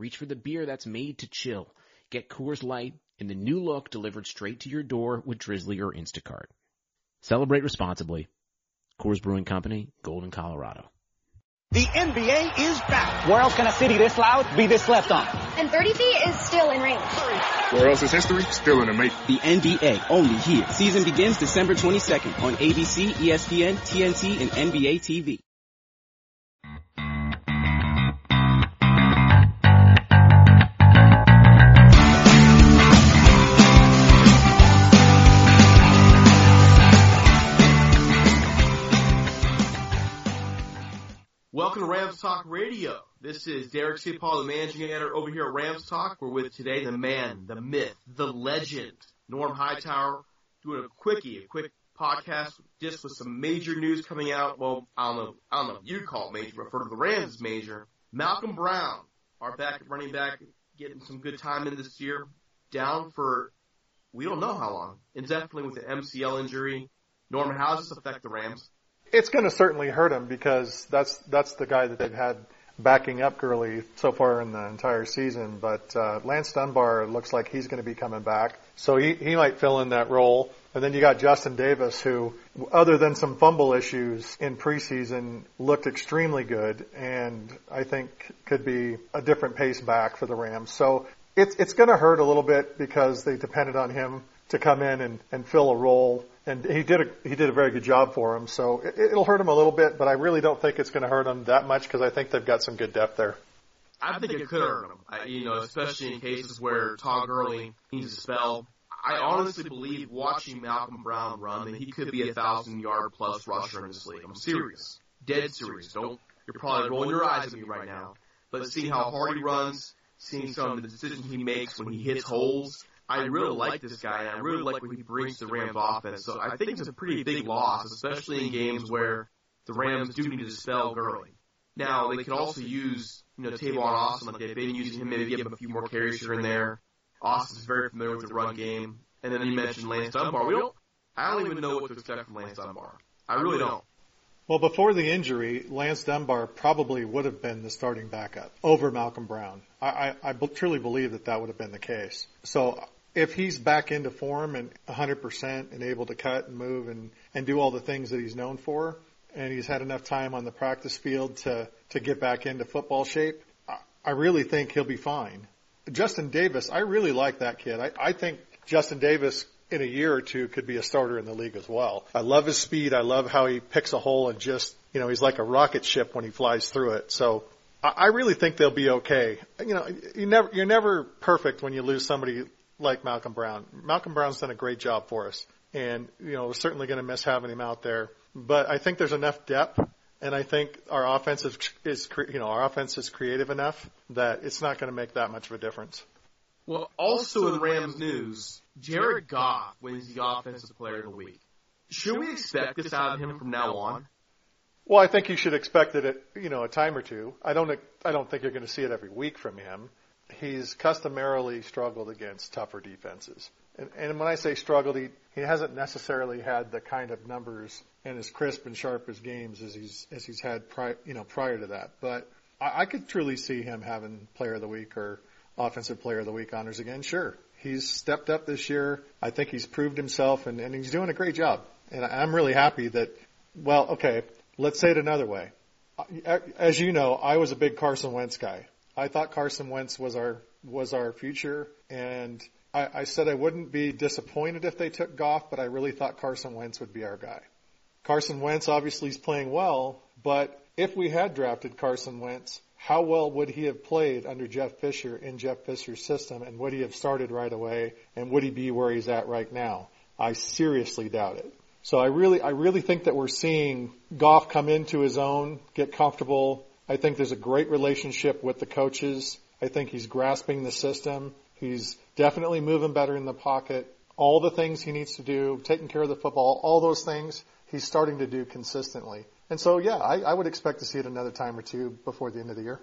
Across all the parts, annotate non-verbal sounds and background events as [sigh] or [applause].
reach for the beer that's made to chill. Get Coors Light in the new look delivered straight to your door with Drizzly or Instacart. Celebrate responsibly. Coors Brewing Company, Golden, Colorado. The NBA is back. Where else can a city this loud be this left on? And 30 feet is still in range. Where else is history still in the making? The NBA, only here. Season begins December 22nd on ABC, ESPN, TNT, and NBA TV. Welcome to Rams Talk Radio. This is Derek C. Paul, the managing editor over here at Rams Talk. We're with today the man, the myth, the legend, Norm Hightower, doing a quickie, a quick podcast just with some major news coming out. Well, I don't know, I don't know if you call it major, but for the Rams major. Malcolm Brown, our back running back, getting some good time in this year, down for we don't know how long, indefinitely with an MCL injury. Norman, how does this affect the Rams? It's going to certainly hurt him because that's that's the guy that they've had backing up Gurley so far in the entire season. But uh, Lance Dunbar looks like he's going to be coming back, so he he might fill in that role. And then you got Justin Davis, who, other than some fumble issues in preseason, looked extremely good, and I think could be a different pace back for the Rams. So it's it's going to hurt a little bit because they depended on him to come in and, and fill a role and he did a he did a very good job for him. So it, it'll hurt him a little bit, but I really don't think it's going to hurt him that much because I think they've got some good depth there. I think it could hurt him. I, you know, especially in cases where Todd Gurley needs a spell. I honestly believe watching Malcolm Brown run that he could be a thousand yard plus rusher in this league. I'm serious, dead serious. Don't you're probably rolling your eyes at me right now, but seeing how hard he runs, seeing some of the decisions he makes when he hits holes, I really like this guy, and I really like what he brings to the Rams offense. So I think it's a pretty big loss, especially in games where the Rams do need to spell Gurley. Now they could also use, you know, Tavon Austin like they've been using him, maybe give him a few more carries here and there. Austin's very familiar with the run game. And then you mentioned Lance Dunbar. We don't, I don't even know what to expect from Lance Dunbar. I really don't. Well, before the injury, Lance Dunbar probably would have been the starting backup over Malcolm Brown. I, I, I truly believe that that would have been the case. So if he's back into form and 100% and able to cut and move and, and do all the things that he's known for, and he's had enough time on the practice field to, to get back into football shape, I, I really think he'll be fine. Justin Davis, I really like that kid. I, I think Justin Davis in a year or two could be a starter in the league as well. I love his speed. I love how he picks a hole and just, you know, he's like a rocket ship when he flies through it. So I really think they'll be okay. You know, you never, you're never perfect when you lose somebody like Malcolm Brown. Malcolm Brown's done a great job for us, and you know we're certainly going to miss having him out there. But I think there's enough depth, and I think our offense is, is you know our offense is creative enough that it's not going to make that much of a difference. Well, also in Rams news, Jared Goff wins the Offensive Player of the Week. Should we expect this out of him from now on? Well, I think you should expect it at you know a time or two. I don't I don't think you're going to see it every week from him. He's customarily struggled against tougher defenses. And, and when I say struggled, he, he hasn't necessarily had the kind of numbers and as crisp and sharp as games as he's as he's had prior you know prior to that. But I, I could truly see him having Player of the Week or Offensive Player of the Week honors again. Sure, he's stepped up this year. I think he's proved himself, and, and he's doing a great job. And I'm really happy that. Well, okay, let's say it another way. As you know, I was a big Carson Wentz guy. I thought Carson Wentz was our was our future, and I, I said I wouldn't be disappointed if they took Goff, but I really thought Carson Wentz would be our guy. Carson Wentz obviously is playing well, but if we had drafted Carson Wentz, how well would he have played under Jeff Fisher in Jeff Fisher's system, and would he have started right away, and would he be where he's at right now? I seriously doubt it. So I really, I really think that we're seeing Goff come into his own, get comfortable. I think there's a great relationship with the coaches. I think he's grasping the system. He's definitely moving better in the pocket. All the things he needs to do, taking care of the football, all those things he's starting to do consistently. And so, yeah, I, I would expect to see it another time or two before the end of the year.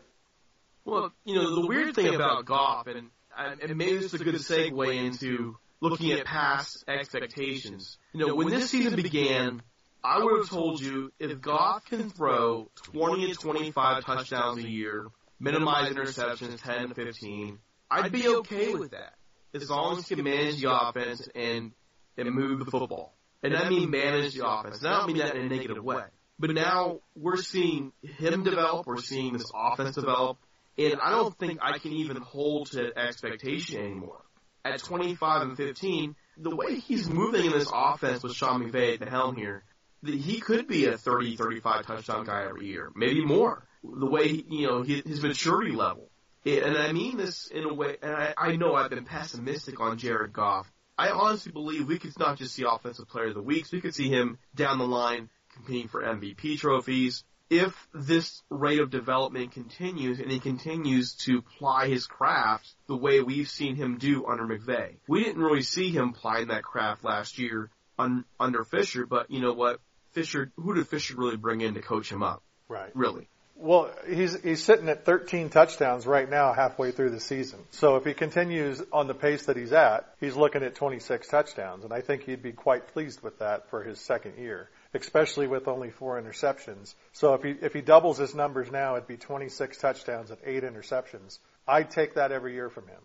Well, you know, the weird thing about Goff, and, and maybe this is a good segue into looking at past expectations. You know, when this season began, I would have told you if Goff can throw 20 to 25 touchdowns a year, minimize interceptions 10 to 15, I'd be okay with that. As long as he can manage the offense and, and move the football. And I mean manage the offense. And I don't mean that in a negative way. But now we're seeing him develop, we're seeing this offense develop, and I don't think I can even hold to that expectation anymore. At 25 and 15, the way he's moving in this offense with Sean McVay at the helm here, he could be a 30, 35 touchdown guy every year, maybe more. The way, you know, his maturity level. And I mean this in a way, and I, I know I've been pessimistic on Jared Goff. I honestly believe we could not just see Offensive Player of the Week, we could see him down the line competing for MVP trophies. If this rate of development continues and he continues to ply his craft the way we've seen him do under McVay. We didn't really see him plying that craft last year un, under Fisher, but you know what? Fisher, who did Fisher really bring in to coach him up? Right. Really. Well, he's he's sitting at 13 touchdowns right now, halfway through the season. So if he continues on the pace that he's at, he's looking at 26 touchdowns, and I think he'd be quite pleased with that for his second year, especially with only four interceptions. So if he if he doubles his numbers now, it'd be 26 touchdowns and eight interceptions. I'd take that every year from him.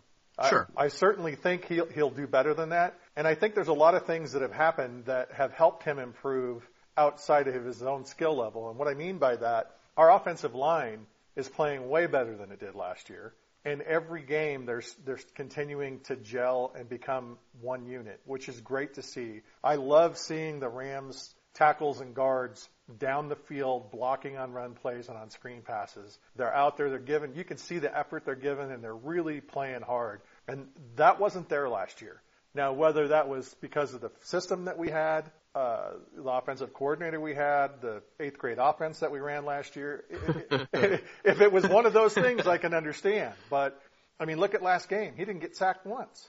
Sure. I, I certainly think he'll he'll do better than that, and I think there's a lot of things that have happened that have helped him improve outside of his own skill level. And what I mean by that our offensive line is playing way better than it did last year. And every game, they're, they're continuing to gel and become one unit, which is great to see. I love seeing the Rams tackles and guards down the field blocking on run plays and on screen passes. They're out there, they're giving, you can see the effort they're giving and they're really playing hard. And that wasn't there last year. Now, whether that was because of the system that we had uh, the offensive coordinator we had, the eighth grade offense that we ran last year. [laughs] if it was one of those things, I can understand. But I mean, look at last game. He didn't get sacked once.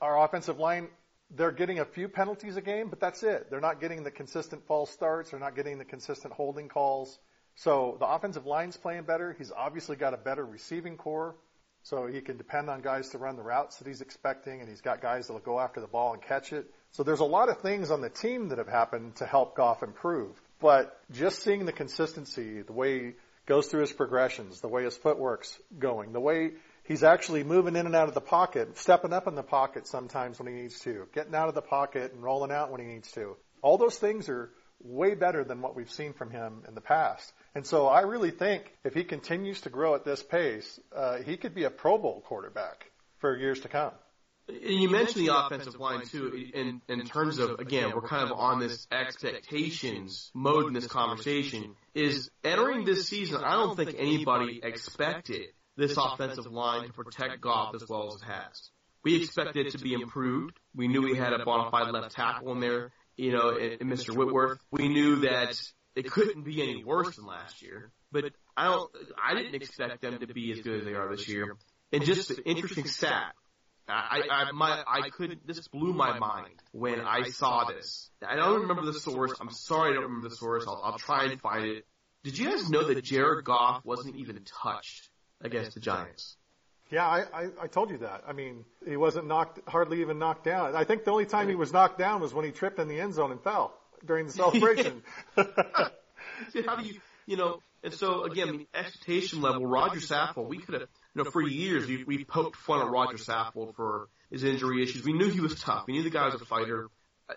Our offensive line, they're getting a few penalties a game, but that's it. They're not getting the consistent false starts. They're not getting the consistent holding calls. So the offensive line's playing better. He's obviously got a better receiving corps. So he can depend on guys to run the routes that he's expecting, and he's got guys that'll go after the ball and catch it. So there's a lot of things on the team that have happened to help Goff improve. But just seeing the consistency, the way he goes through his progressions, the way his footwork's going, the way he's actually moving in and out of the pocket, stepping up in the pocket sometimes when he needs to, getting out of the pocket and rolling out when he needs to. All those things are way better than what we've seen from him in the past. And so I really think if he continues to grow at this pace, uh, he could be a Pro Bowl quarterback for years to come. And you mentioned the offensive line too, in, in terms of, again, we're kind of on this expectations mode in this conversation, is entering this season, I don't think anybody expected this offensive line to protect Goff as well as it has. We expected it to be improved. We knew we had a bona fide left tackle in there, you know, in, in Mr. Whitworth. We knew that it couldn't be any worse than last year, but I don't, I didn't expect them to be as good as they are this year. And just an interesting stat, I, I, my, I couldn't, this blew my mind when I saw this. I don't remember the source. I'm sorry I don't remember the source. I'll, I'll try and find it. Did you guys know that Jared Goff wasn't even touched against the Giants? Yeah, I, I, I told you that. I mean, he wasn't knocked, hardly even knocked down. I think the only time he was knocked down was when he tripped in the end zone and fell during the celebration. [laughs] How do you, you know, and so again, the expectation level, Roger Saffold, we could have, you know, for years we, we poked fun at Roger Saffold for his injury issues. We knew he was tough. We knew the guy was a fighter.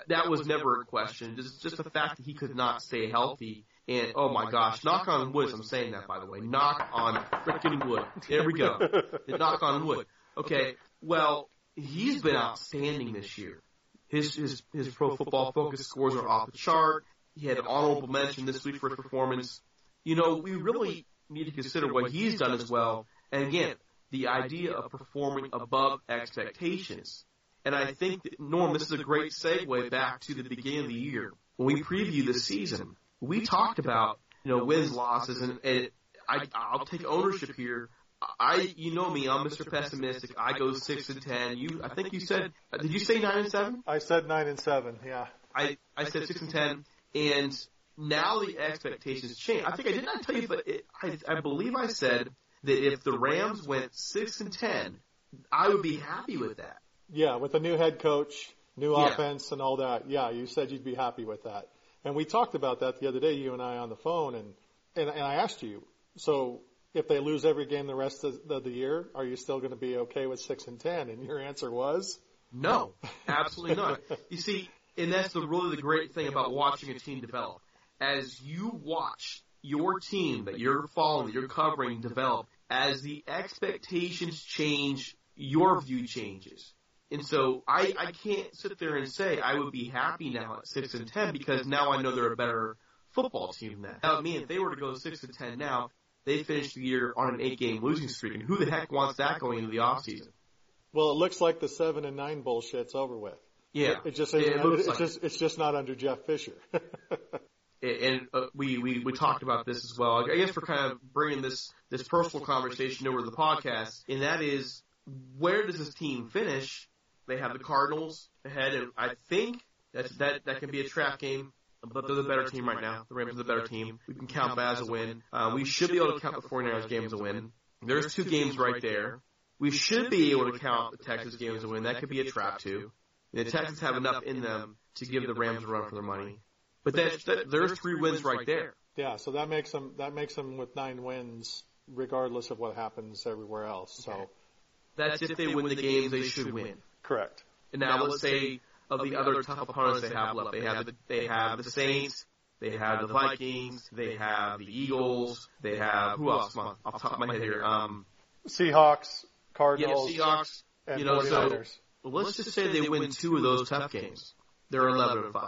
That was never a question. Just, just the fact that he could not stay healthy. And oh my gosh, knock on wood. I'm saying that by the way. Knock on freaking wood. There we go. [laughs] knock on wood. Okay. Well, he's been outstanding this year. His his his pro football focus scores are off the chart. He had honorable mention this week for his performance. You know, we really need to consider what he's done as well. And again, the idea of performing above expectations. And I think that, Norm, this is a great segue back to the beginning of the year. When we preview the season, we talked about, you know, wins, losses, and, and I, I'll take ownership here. I, you know me, I'm Mr. Pessimistic. I go six and ten. You, I think you said, uh, did you say nine and seven? I said nine and seven. Yeah. I, I said six and ten, and now the expectations change. I think I did not tell you, but it, I, I believe I said that if the Rams went six and ten, I would be happy with that. Yeah, with a new head coach, new yeah. offense, and all that. Yeah, you said you'd be happy with that. And we talked about that the other day, you and I on the phone, and and, and I asked you, so if they lose every game the rest of the, the year, are you still going to be okay with six and ten? And your answer was no, absolutely not. You see, and that's the really the great thing about watching a team develop. As you watch your team that you're following, that you're covering develop, as the expectations change, your view changes. And so I, I can't sit there and say I would be happy now at six and ten because now I know they're a better football team than that. That would mean if they were to go six and ten now, they finish the year on an eight game losing streak. And who the heck wants that going into the off season? Well, it looks like the seven and nine bullshit's over with. Yeah, it, it just it, it it's like just it's just not under Jeff Fisher. [laughs] and uh, we, we we talked about this as well. I guess we're kind of bringing this this personal conversation over to the podcast, and that is where does this team finish? They have the Cardinals ahead, and I think that that that can be a trap game. But they're the better team right now. The Rams are the better team. We can count that as a win. Uh, we should be able to count the 49ers game as a win. There's two games right there. We should be able to count the Texas game as a win. That could be a trap too. The Texans have enough in them to give the Rams a run for their money. But that, that, there's three wins right there. Yeah, so that makes them that makes them with nine wins, regardless of what happens everywhere else. So that's if they win the games they should win. Correct. And now let's say of the other tough opponents they have left, they have the, they have the Saints, they have the Vikings, they have the Eagles, they have who else? Off the top of my head here, um, Seahawks, Cardinals, yeah, Seahawks, and you know, 49ers. so let's just say they win two of those tough games. They're 11 and 5.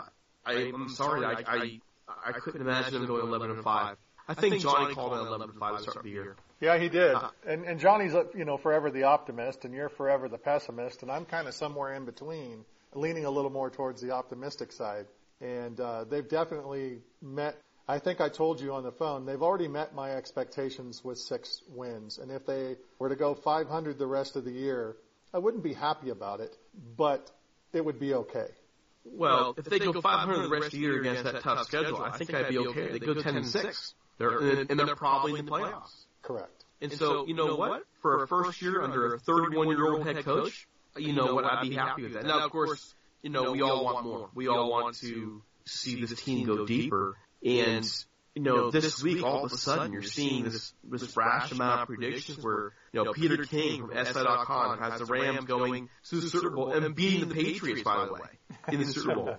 I, I'm sorry, I, I, I couldn't imagine them going 11 and 5. I think Johnny called it 11 and 5 to start the year. Yeah, he did. Uh, and and Johnny's you know forever the optimist, and you're forever the pessimist, and I'm kind of somewhere in between, leaning a little more towards the optimistic side. And uh, they've definitely met. I think I told you on the phone they've already met my expectations with six wins, and if they were to go 500 the rest of the year, I wouldn't be happy about it, but it would be okay. Well, if they go 500 the rest of the year against that tough schedule, I think I'd be okay. They go 10 and 6. They're, and, and they're probably in the playoffs. Correct. And so, you know what? For a first year under a 31 year old head coach, you know what? I'd be happy with that. Now, of course, you know, we all want more. We all want to see this team go deeper. And you know, this week all of a sudden you're seeing this this rash amount of predictions where you know Peter King from SI.com has the Rams going to the Super Bowl and beating the Patriots, by the way, in the Super Bowl.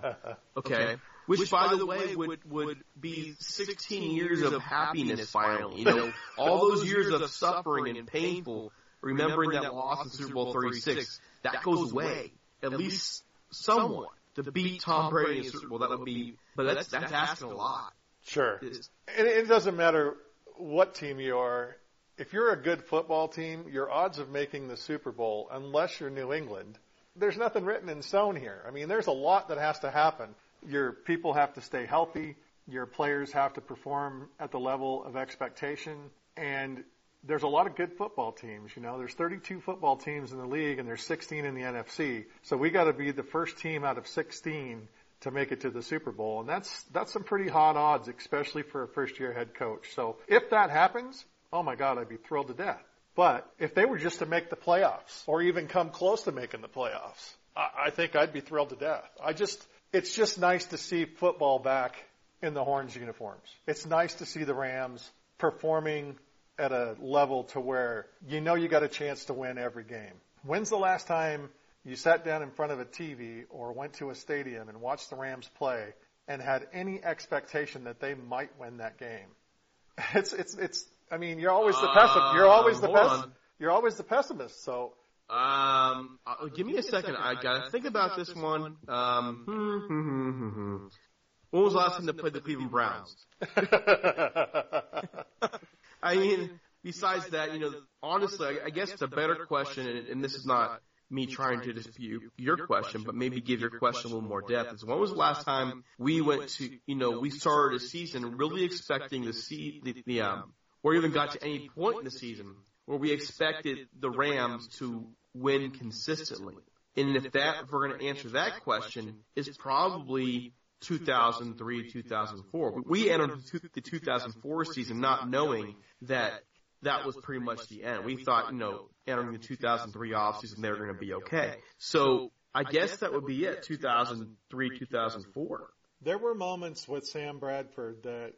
Okay. Which, by the way, would would be 16 years of happiness finally. You know, all those years of suffering and painful, remembering that loss in Super Bowl 36, that goes away. At least somewhat to beat Tom Brady in Super Bowl. That would be, but that's that's asking a lot. Sure. And it doesn't matter what team you are. If you're a good football team, your odds of making the Super Bowl, unless you're New England, there's nothing written in stone here. I mean, there's a lot that has to happen. Your people have to stay healthy. Your players have to perform at the level of expectation. And there's a lot of good football teams. You know, there's 32 football teams in the league and there's 16 in the NFC. So we got to be the first team out of 16 to make it to the Super Bowl. And that's, that's some pretty hot odds, especially for a first year head coach. So if that happens, oh my God, I'd be thrilled to death. But if they were just to make the playoffs or even come close to making the playoffs, I, I think I'd be thrilled to death. I just, it's just nice to see football back in the Horns uniforms. It's nice to see the Rams performing at a level to where you know you got a chance to win every game. When's the last time you sat down in front of a TV or went to a stadium and watched the Rams play and had any expectation that they might win that game? [laughs] It's it's it's. I mean, you're always the pessimist. You're always the pessimist. You're always the pessimist. So Um, uh, give me a second. I gotta think about this one. Um, [laughs] when was the last time they played the Cleveland Browns? [laughs] I mean, besides that, you know, honestly, I, I guess it's a better question, and, and this is not me trying to dispute your question, but maybe give your question a little more depth. Is when was the last time we went to, you know, we started a season really expecting to see the, the um, or even got to any point in the season where we expected the Rams to win consistently. And if that, if we're going to answer that question, is probably 2003, 2004. We entered the 2004 season not knowing that that was pretty much the end. We thought, you know, entering the 2003 offseason, they were going to be okay. So I guess that would be it, 2003, 2004. There were moments with Sam Bradford that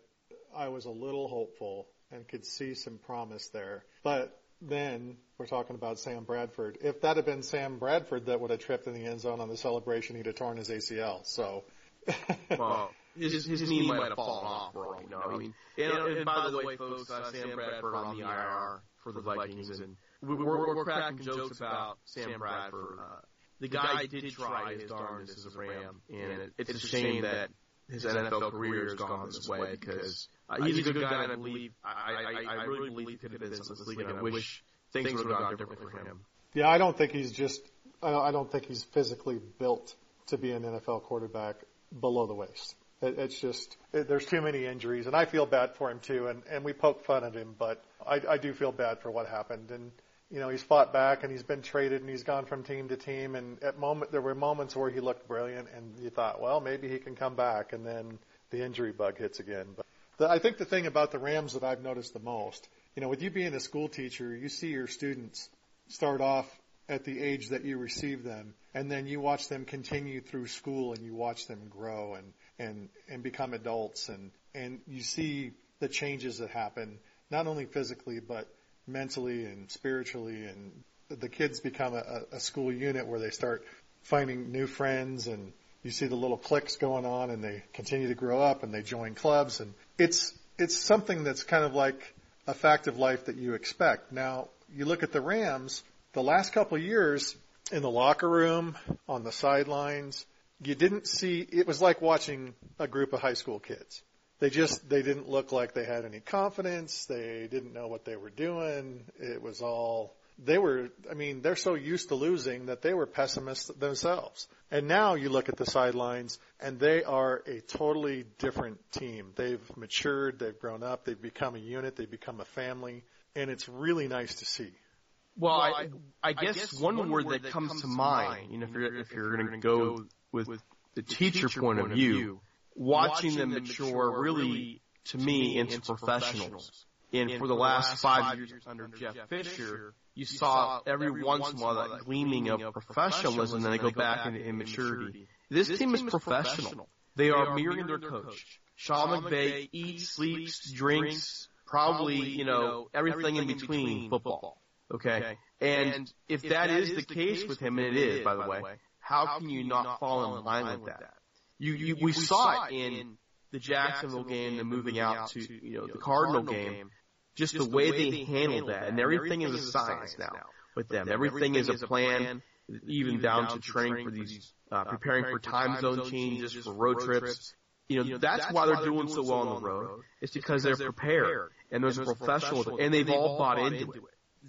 I was a little hopeful and could see some promise there. But then we're talking about Sam Bradford. If that had been Sam Bradford that would have tripped in the end zone on the celebration, he'd have torn his ACL. So, [laughs] Well, his, his knee might have fallen off, bro. You know, I mean, and, and by the way, folks, uh, Sam Bradford on the IR for the Vikings, and we- we're, we're cracking jokes about Sam Bradford. Uh, the guy did try his darndest as a Ram, and it, it's a shame that his NFL career has gone this way because uh, he's a good guy, and I believe, I, I, I really believe he could have been something this league, and I wish things would have gone differently for him. yeah, I don't think he's just, I don't- I don't think he's physically built to be an NFL quarterback below the waist. It, it's just, it, there's too many injuries and I feel bad for him too. And, and we poke fun at him, but I, I do feel bad for what happened. And, you know, he's fought back and he's been traded and he's gone from team to team. And at moment, there were moments where he looked brilliant and you thought, well, maybe he can come back. And then the injury bug hits again. But the, I think the thing about the Rams that I've noticed the most, you know, with you being a school teacher, you see your students start off at the age that you receive them and then you watch them continue through school and you watch them grow and and and become adults and and you see the changes that happen not only physically but mentally and spiritually and the kids become a, a school unit where they start finding new friends and you see the little cliques going on and they continue to grow up and they join clubs and it's it's something that's kind of like a fact of life that you expect. Now, you look at the Rams, the last couple of years in the locker room, on the sidelines, you didn't see it was like watching a group of high school kids. They just they didn't look like they had any confidence. They didn't know what they were doing. It was all they were I mean, they're so used to losing that they were pessimists themselves. And now you look at the sidelines and they are a totally different team. They've matured, they've grown up, they've become a unit, they've become a family, and it's really nice to see. Well, I, I guess one word that comes to mind, you know, if you're if you're going to go with the teacher point of view, watching them mature really, to me, into professionals. And for the last five years under Jeff Fisher, you saw every once in a while that gleaming of professionalism, and then they go back into immaturity. This team is professional. They are mirroring their coach. Sean McVay eats, sleeps, drinks, probably, you know, everything in between football. Okay? And if that is the case with him, and it is, by the way, how can you not fall in line with that? You, you, we saw it in the Jacksonville game, the moving out to, you know, the Cardinal game, just the way they handled that, and everything is a science now with them. Everything is a plan, even down to training for these, uh, preparing for time zone changes, for road trips. You know, that's why they're doing so well on the road. It's because they're prepared, and there's a professional, and they've all bought into it.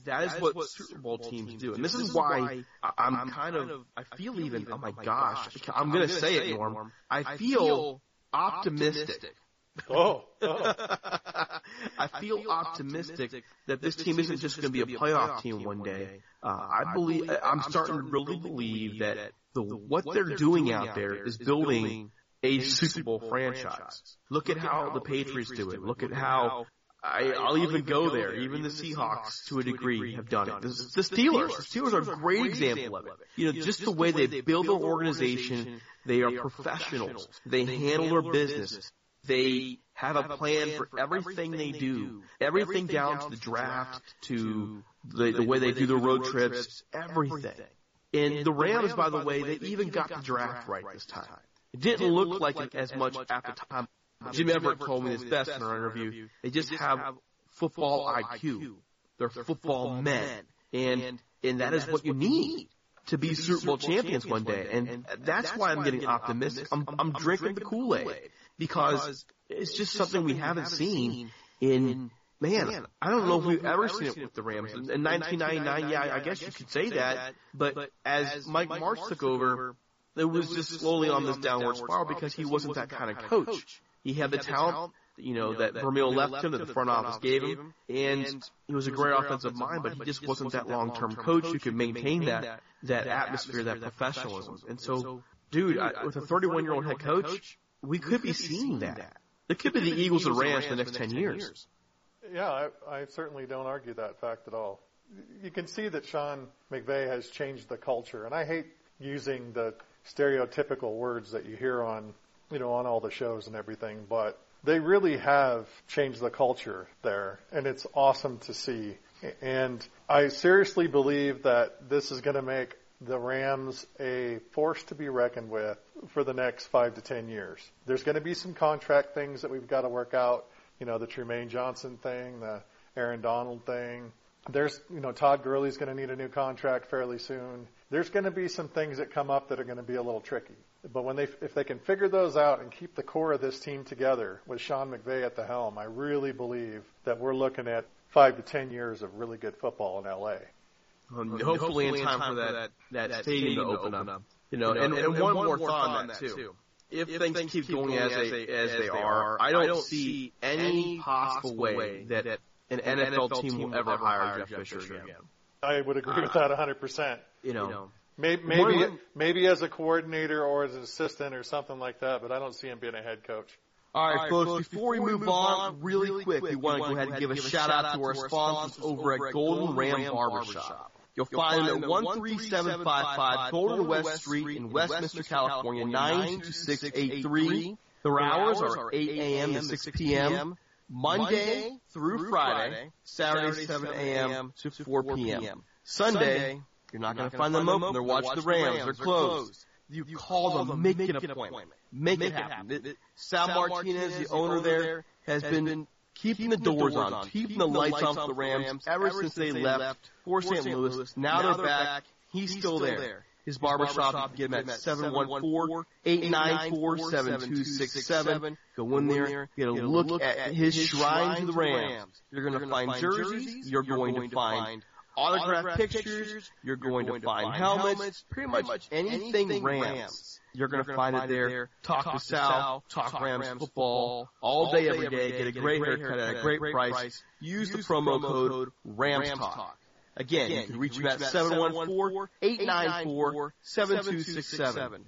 That is what Super Bowl teams do, and this is why I'm kind of, I feel even, oh my gosh, I'm gonna say it, Norm. I feel optimistic. Oh, oh. [laughs] I feel optimistic that this team isn't just going to be a playoff team one day. Uh, I believe I'm starting to really believe that the what they're doing out there is building a Super Bowl franchise. Look at how the Patriots do it. Look at how I, I'll even go there. Even the Seahawks, to a degree, have done it. The, the Steelers, the Steelers are a great example of it. You know, just the way they build their organization, they are professionals. They handle their business. They have a plan for everything they do, everything down to the draft, to the, the way they do their road trips, everything. And the Rams, by the way, they even got the draft right this time. It didn't look like it as much at the time Jim Everett told me this best in our interview. They just have football IQ. They're football men, and and that is what you need to be Super Bowl champions one day. And that's why I'm getting optimistic. I'm I'm drinking the Kool Aid because it's just something we haven't seen in. Man, I don't know if we've ever seen it with the Rams. In 1999, yeah, I guess you could say that. But as Mike Martz took over, it was just slowly on this downward spiral because he wasn't that kind of coach. He had the talent, you know, that Vermeil left him, that the front office gave him, and he was a great offensive mind, but he just wasn't that long-term coach who could maintain that that atmosphere, that professionalism. And so, dude, I, with a 31-year-old head coach, we could be seeing that. It could be the Eagles and Rams in the next 10 years. Yeah, I, I certainly don't argue that fact at all. You can see that Sean McVay has changed the culture, and I hate using the stereotypical words that you hear on you know, on all the shows and everything, but they really have changed the culture there, and it's awesome to see. And I seriously believe that this is going to make the Rams a force to be reckoned with for the next five to ten years. There's going to be some contract things that we've got to work out. You know, the Trumaine Johnson thing, the Aaron Donald thing. There's, you know, Todd Gurley's going to need a new contract fairly soon. There's going to be some things that come up that are going to be a little tricky. But when they, if they can figure those out and keep the core of this team together with Sean McVay at the helm, I really believe that we're looking at five to ten years of really good football in LA. Um, hopefully, hopefully, in time, time for that, that, that stadium, to open up. up. You know, you know and, and, and, one, one more thought on that too. If, if things, things keep going as they, as they are, I don't see any possible way that an NFL team will ever hire Jeff Fisher again. I would agree with that 100%. You know, Maybe maybe, maybe as a coordinator or as an assistant or something like that, but I don't see him being a head coach. All right, All right folks, folks, before, we move, move on, really, really quick, we want to go ahead and give a shout out to our sponsors over at Golden Ram Barbershop. You'll find them at 13755 Golden West Street in Westminster, California, 92683. Their hours are 8 a.m. to 6 p.m. Monday through Friday, Saturday 7 a.m. to 4 p.m. Sunday, you're not, going to find them open. They're watching the Rams. They're closed. You call them, make an appointment. Make it happen. Sal Martinez, the owner there, has been keeping the doors on, keeping the lights on for the Rams ever since they left for St. Louis. Now they're back. He's still there. His barbershop, you can get him at 714-894-7267. Go in there, get a look at his shrine to the Rams. You're going to find jerseys. You're going to find autograph pictures. You're going to find helmets. Pretty much anything Rams. You're going to find it there. Talk to Sal. Talk Rams football all day, every day. Get a great haircut at a great price. Use the promo code Rams Talk. Again, you can reach me at 714-894-7267.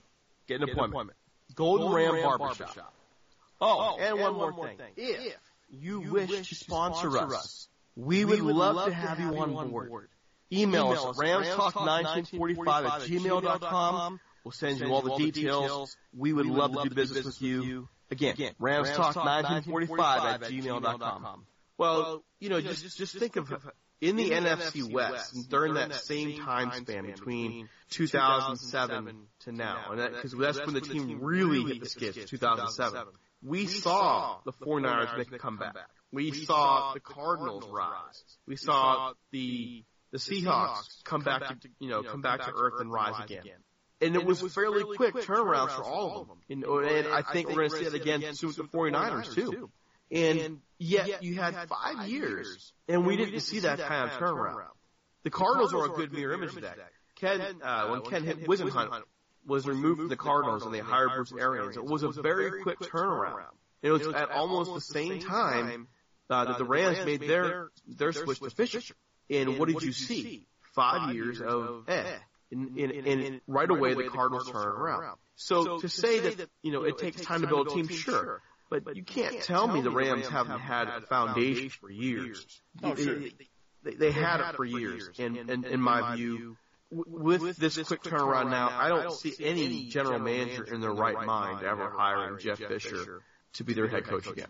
Get an appointment. Golden Ram Barbershop. Oh, oh, and one more thing. If you wish to sponsor us, we would, love, to have, you on board. Email, us at ramstalk1945 at gmail.com. We'll send you all the details. We would, love, to do business with you. Again, Again ramstalk1945 at gmail.com. Well, you know, just, just think of in the NFC West during that same time span between 2007 to now, and because that's when the team really hit the skids, 2007. We saw the 49ers make a comeback. We saw the Cardinals rise. We saw the the Seahawks come back to you know come back to earth and rise again. And it was fairly quick turnarounds for all of them. And, and I think we're going to see it again soon with the 49ers too. And yet you had five years, and we didn't see that kind of turnaround. The Cardinals are a good mirror image of that. Ken, uh, when Ken Whisenhunt was removed from the Cardinals and they hired Bruce Arians, it was a very quick turnaround. It was at almost the same time uh, that the Rams made their their switch to Fisher. And what did you see? Five years of eh. And, and, and right away the Cardinals turned around. So to say that, you know, it takes time to build a team, sure. but you can't tell me the Rams haven't had a foundation for years. Oh. They, they had it for years, and, and in my view, w- with this quick turnaround now, I don't see any general manager in their right mind ever hiring Jeff Fisher to be their head coach again.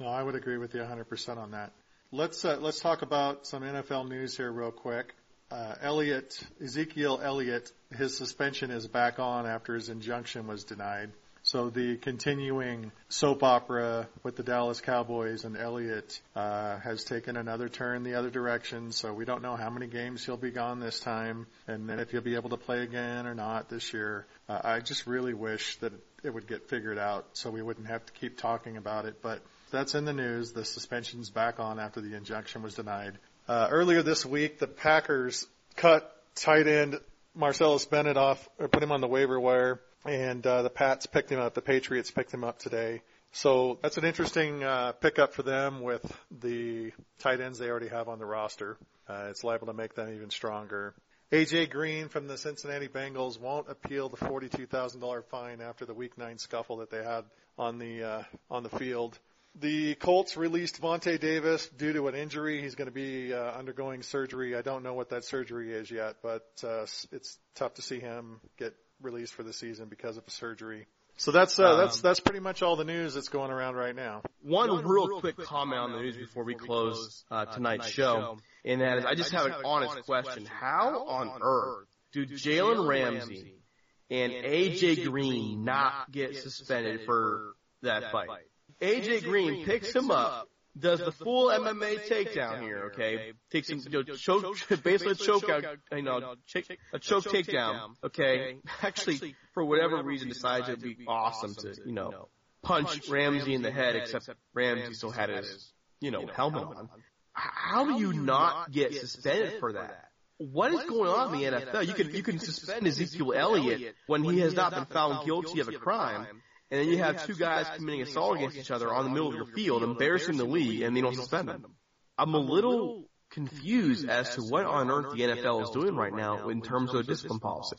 No, I would agree with you 100% on that. Let's uh, let's talk about some NFL news here real quick. Uh, Elliott, Ezekiel Elliott, his suspension is back on after his injunction was denied. So the continuing soap opera with the Dallas Cowboys and Elliott uh, has taken another turn the other direction. So we don't know how many games he'll be gone this time, and then if he'll be able to play again or not this year. Uh, I just really wish that it would get figured out so we wouldn't have to keep talking about it. But that's in the news. The suspension's back on after the injunction was denied. Uh, earlier this week, the Packers cut tight end Martellus Bennett off, or put him on the waiver wire, and uh, the Pats picked him up. The Patriots picked him up today. So that's an interesting uh, pickup for them with the tight ends they already have on the roster. Uh, it's liable to make them even stronger. AJ Green from the Cincinnati Bengals won't appeal the $42,000 fine after the Week Nine scuffle that they had on the uh, on the field. The Colts released Vontae Davis due to an injury. He's going to be uh, undergoing surgery. I don't know what that surgery is yet, but uh, it's tough to see him get released for the season because of a surgery. So that's uh, that's that's pretty much all the news that's going around right now. One, One real, real quick, quick comment on the news before we close uh, tonight's show, and that is I just have an honest question: How on earth do Jalen Ramsey and AJ Green not get suspended for that fight? AJ Green picks him up, does the full MMA takedown here, okay? Takes him, you know, choke, basically a choke out, you know, a choke takedown, okay? [laughs] Actually, for whatever reason, decides it'd be awesome to, you know, punch Ramsey in the head, except Ramsey still had his, you know, helmet on. How do you not get suspended for that? What is going on in the NFL? You can you can suspend Ezekiel Elliott when he has not been found guilty of a crime, and then you have two guys committing assault against each other on the middle of your field, embarrassing the league, and they don't suspend them. I'm a little confused as to what on earth the NFL is doing right now in terms of discipline policy.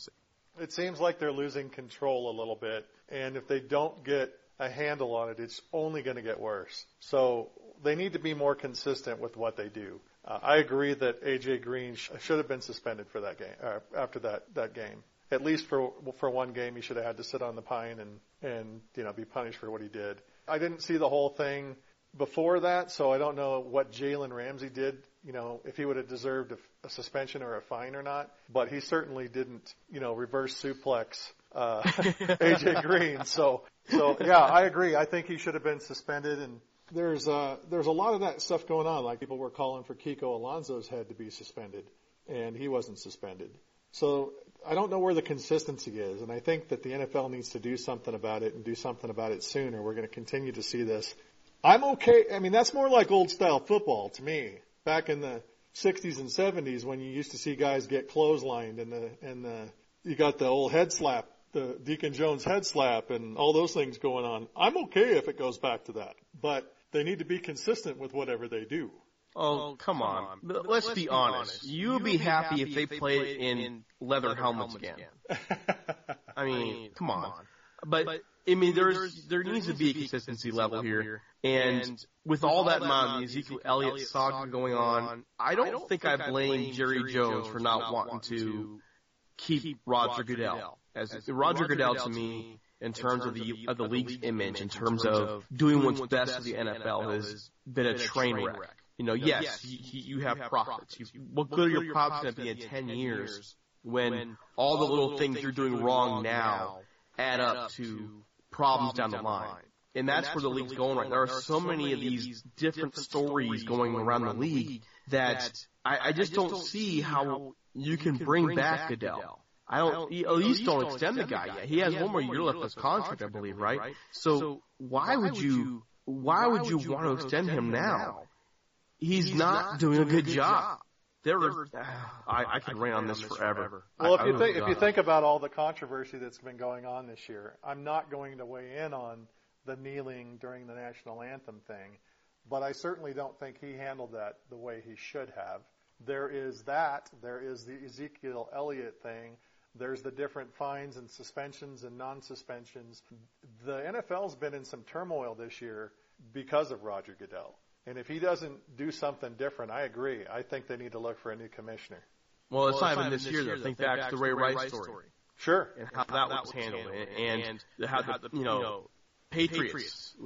It seems like they're losing control a little bit, and if they don't get a handle on it, it's only going to get worse. So they need to be more consistent with what they do. Uh, I agree that AJ Green sh- should have been suspended for that game uh, after that that game at least for for one game, he should have had to sit on the pine and and you know be punished for what he did. I didn't see the whole thing before that, so I don't know what Jalen Ramsey did. You know, if he would have deserved a, a suspension or a fine or not, but he certainly didn't. You know, reverse suplex uh, [laughs] AJ Green. So so yeah, I agree. I think he should have been suspended and. There's uh there's a lot of that stuff going on. Like people were calling for Kiko Alonso's head to be suspended, and he wasn't suspended. So I don't know where the consistency is, and I think that the NFL needs to do something about it and do something about it soon, or we're going to continue to see this. I'm okay. I mean, that's more like old style football to me. Back in the 60s and 70s, when you used to see guys get clotheslined and the and the you got the old head slap, the Deacon Jones head slap, and all those things going on. I'm okay if it goes back to that, but they need to be consistent with whatever they do. Oh, oh, come on. Let's, Let's be, be honest. honest. You would be happy if they played it in leather helmets again. [laughs] I mean, come on. But, I mean, there's, there needs to be a consistency level here. And with all that in mind, the Ezekiel Elliott saga going on, I don't think I blame Jerry Jones for not wanting to keep Roger Goodell. As Roger Goodell to me, in terms of the of the league's image, in terms of doing what's best for the NFL, has been a train wreck. You know, yes, yes you, you have profits. You, what good are your profits going to be in 10 years when all the little things you're doing wrong now add up to problems down the line? And that's where the league's going right. There are so many of these different stories going around the league that I, I just don't see how you can bring back Goodell. I don't, at least don't extend the guy yet. He has one more year left of his contract, I believe, right? So why would you, why would you want to extend him now? He's, he's not, not, doing a good, good job. job. There are, I, I could rant on this forever. Well, if you think if you think about all the controversy that's been going on this year, I'm not going to weigh in on the kneeling during the national anthem thing, but I certainly don't think he handled that the way he should have. There is that. There is the Ezekiel Elliott thing. There's the different fines and suspensions and non-suspensions. The NFL's been in some turmoil this year because of Roger Goodell. And if he doesn't do something different, I agree. I think they need to look for a new commissioner. Well, it's not even this year, though. Think back to the Ray Rice story. Sure. And how that was handled. And, and how the, you know, Patriots. [laughs] [laughs]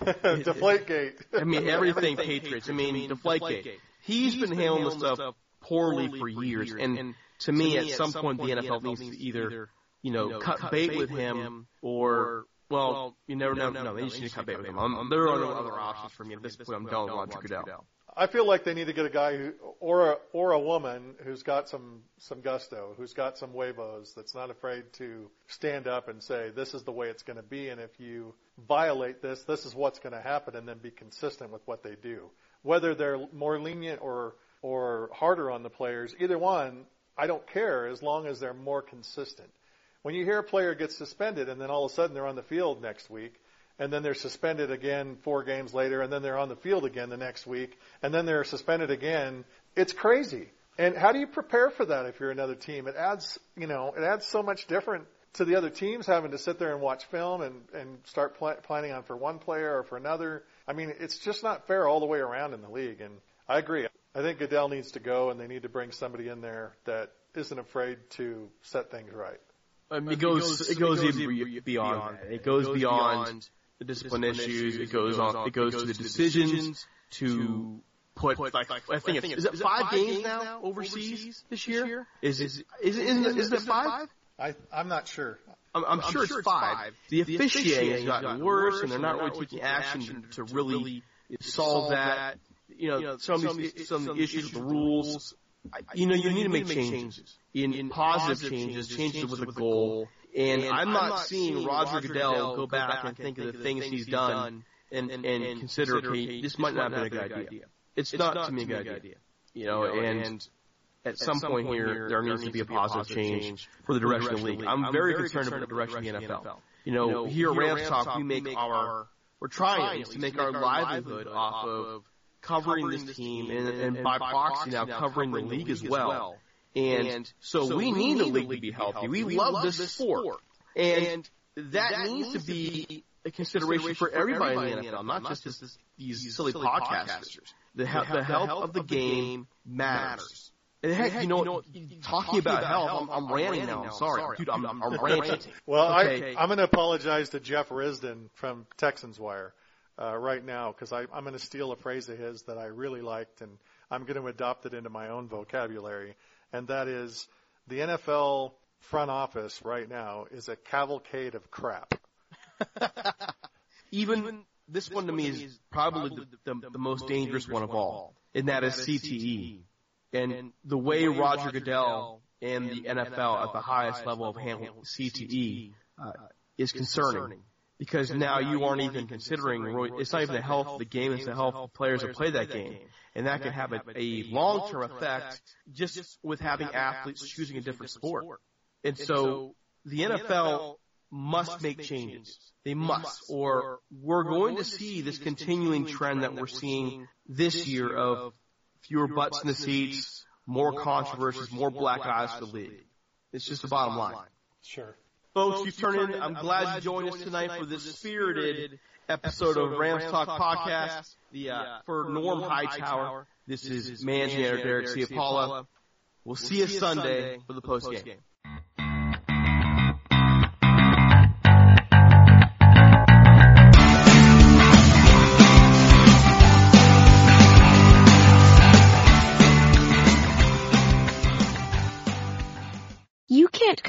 Deflategate. I mean, everything Patriots. I mean, Deflategate. He's been handling this stuff poorly for years. And to me, at some point, the NFL needs to either, you know, cut bait with him or, well, you never know. No, they just need to cut bait with him. I'm, there are no other options for me at this point. I'm done with Roger Goodell. I feel like they need to get a guy who, or a, or a woman who's got some, some gusto, who's got some huevos, that's not afraid to stand up and say, this is the way it's going to be, and if you violate this, this is what's going to happen, and then be consistent with what they do. Whether they're more lenient or, or harder on the players, either one, I don't care as long as they're more consistent. When you hear a player get suspended and then all of a sudden they're on the field next week, and then they're suspended again four games later, and then they're on the field again the next week, and then they're suspended again. It's crazy. And how do you prepare for that if you're another team? It adds, you know, it adds so much different to the other teams having to sit there and watch film and and start pl- planning on for one player or for another. I mean, it's just not fair all the way around in the league. And I agree. I think Goodell needs to go, and they need to bring somebody in there that isn't afraid to set things right. Um, it, goes, it goes, it goes even beyond that. It goes beyond the discipline issues. It goes on. It goes to the decisions to put like I think it's is it five games now overseas this year? Is is is isn't is it five? I I'm not sure. I'm, I'm, sure, it's five. The officiating has gotten worse, and they're not really taking action to really solve that. You know, some of these some issues with the rules. You know, you need to make changes in positive changes, changes with a goal. And, I'm, not seeing Roger Goodell go back and think of the things he's done and, and, and consider, okay, this might not have been a good idea. It's not to me a good idea. You know, and at some point here, there needs to be a positive change for the direction of the league. I'm very concerned about the direction of the NFL. You know, here at Rams Talk, we make our, we're trying to make our livelihood off of covering this team and, and by proxy now covering the league as well. And, and so, so, we need the league to be healthy. We, we love this sport. And that, that needs to be a consideration for everybody in the NFL, not just this, these silly podcasters. The, he- the health of the game matters. And heck, you know, talking about health, I'm, I'm ranting now. I'm sorry, dude. I'm, I'm [laughs] ranting. Well, okay. I, I'm going to apologize to Jeff Risdon from Texans Wire uh, right now because I'm going to steal a phrase of his that I really liked, and I'm going to adopt it into my own vocabulary and that is the NFL front office right now is a cavalcade of crap. Even this, this one to me is probably the, the, the, the most dangerous one of all, and that is CTE. And the way Roger Goodell and the NFL at the highest level of handling CTE uh, is concerning because now you aren't even considering it's not even the health of the game, it's the health of players that play that game. And that can have a, a long-term effect just with having athletes choosing a different sport. And so the NFL must make changes. They must, or we're going to see this continuing trend that we're seeing this year of fewer butts in the seats, more controversies, more black eyes for the league. It's just the bottom line. Sure. Folks, you turned in. I'm glad you joined us tonight for this spirited episode of Rams Talk Podcast. The uh, for Norm Hightower, this is managing editor Derek Ciapala. We'll see you Sunday for the post game.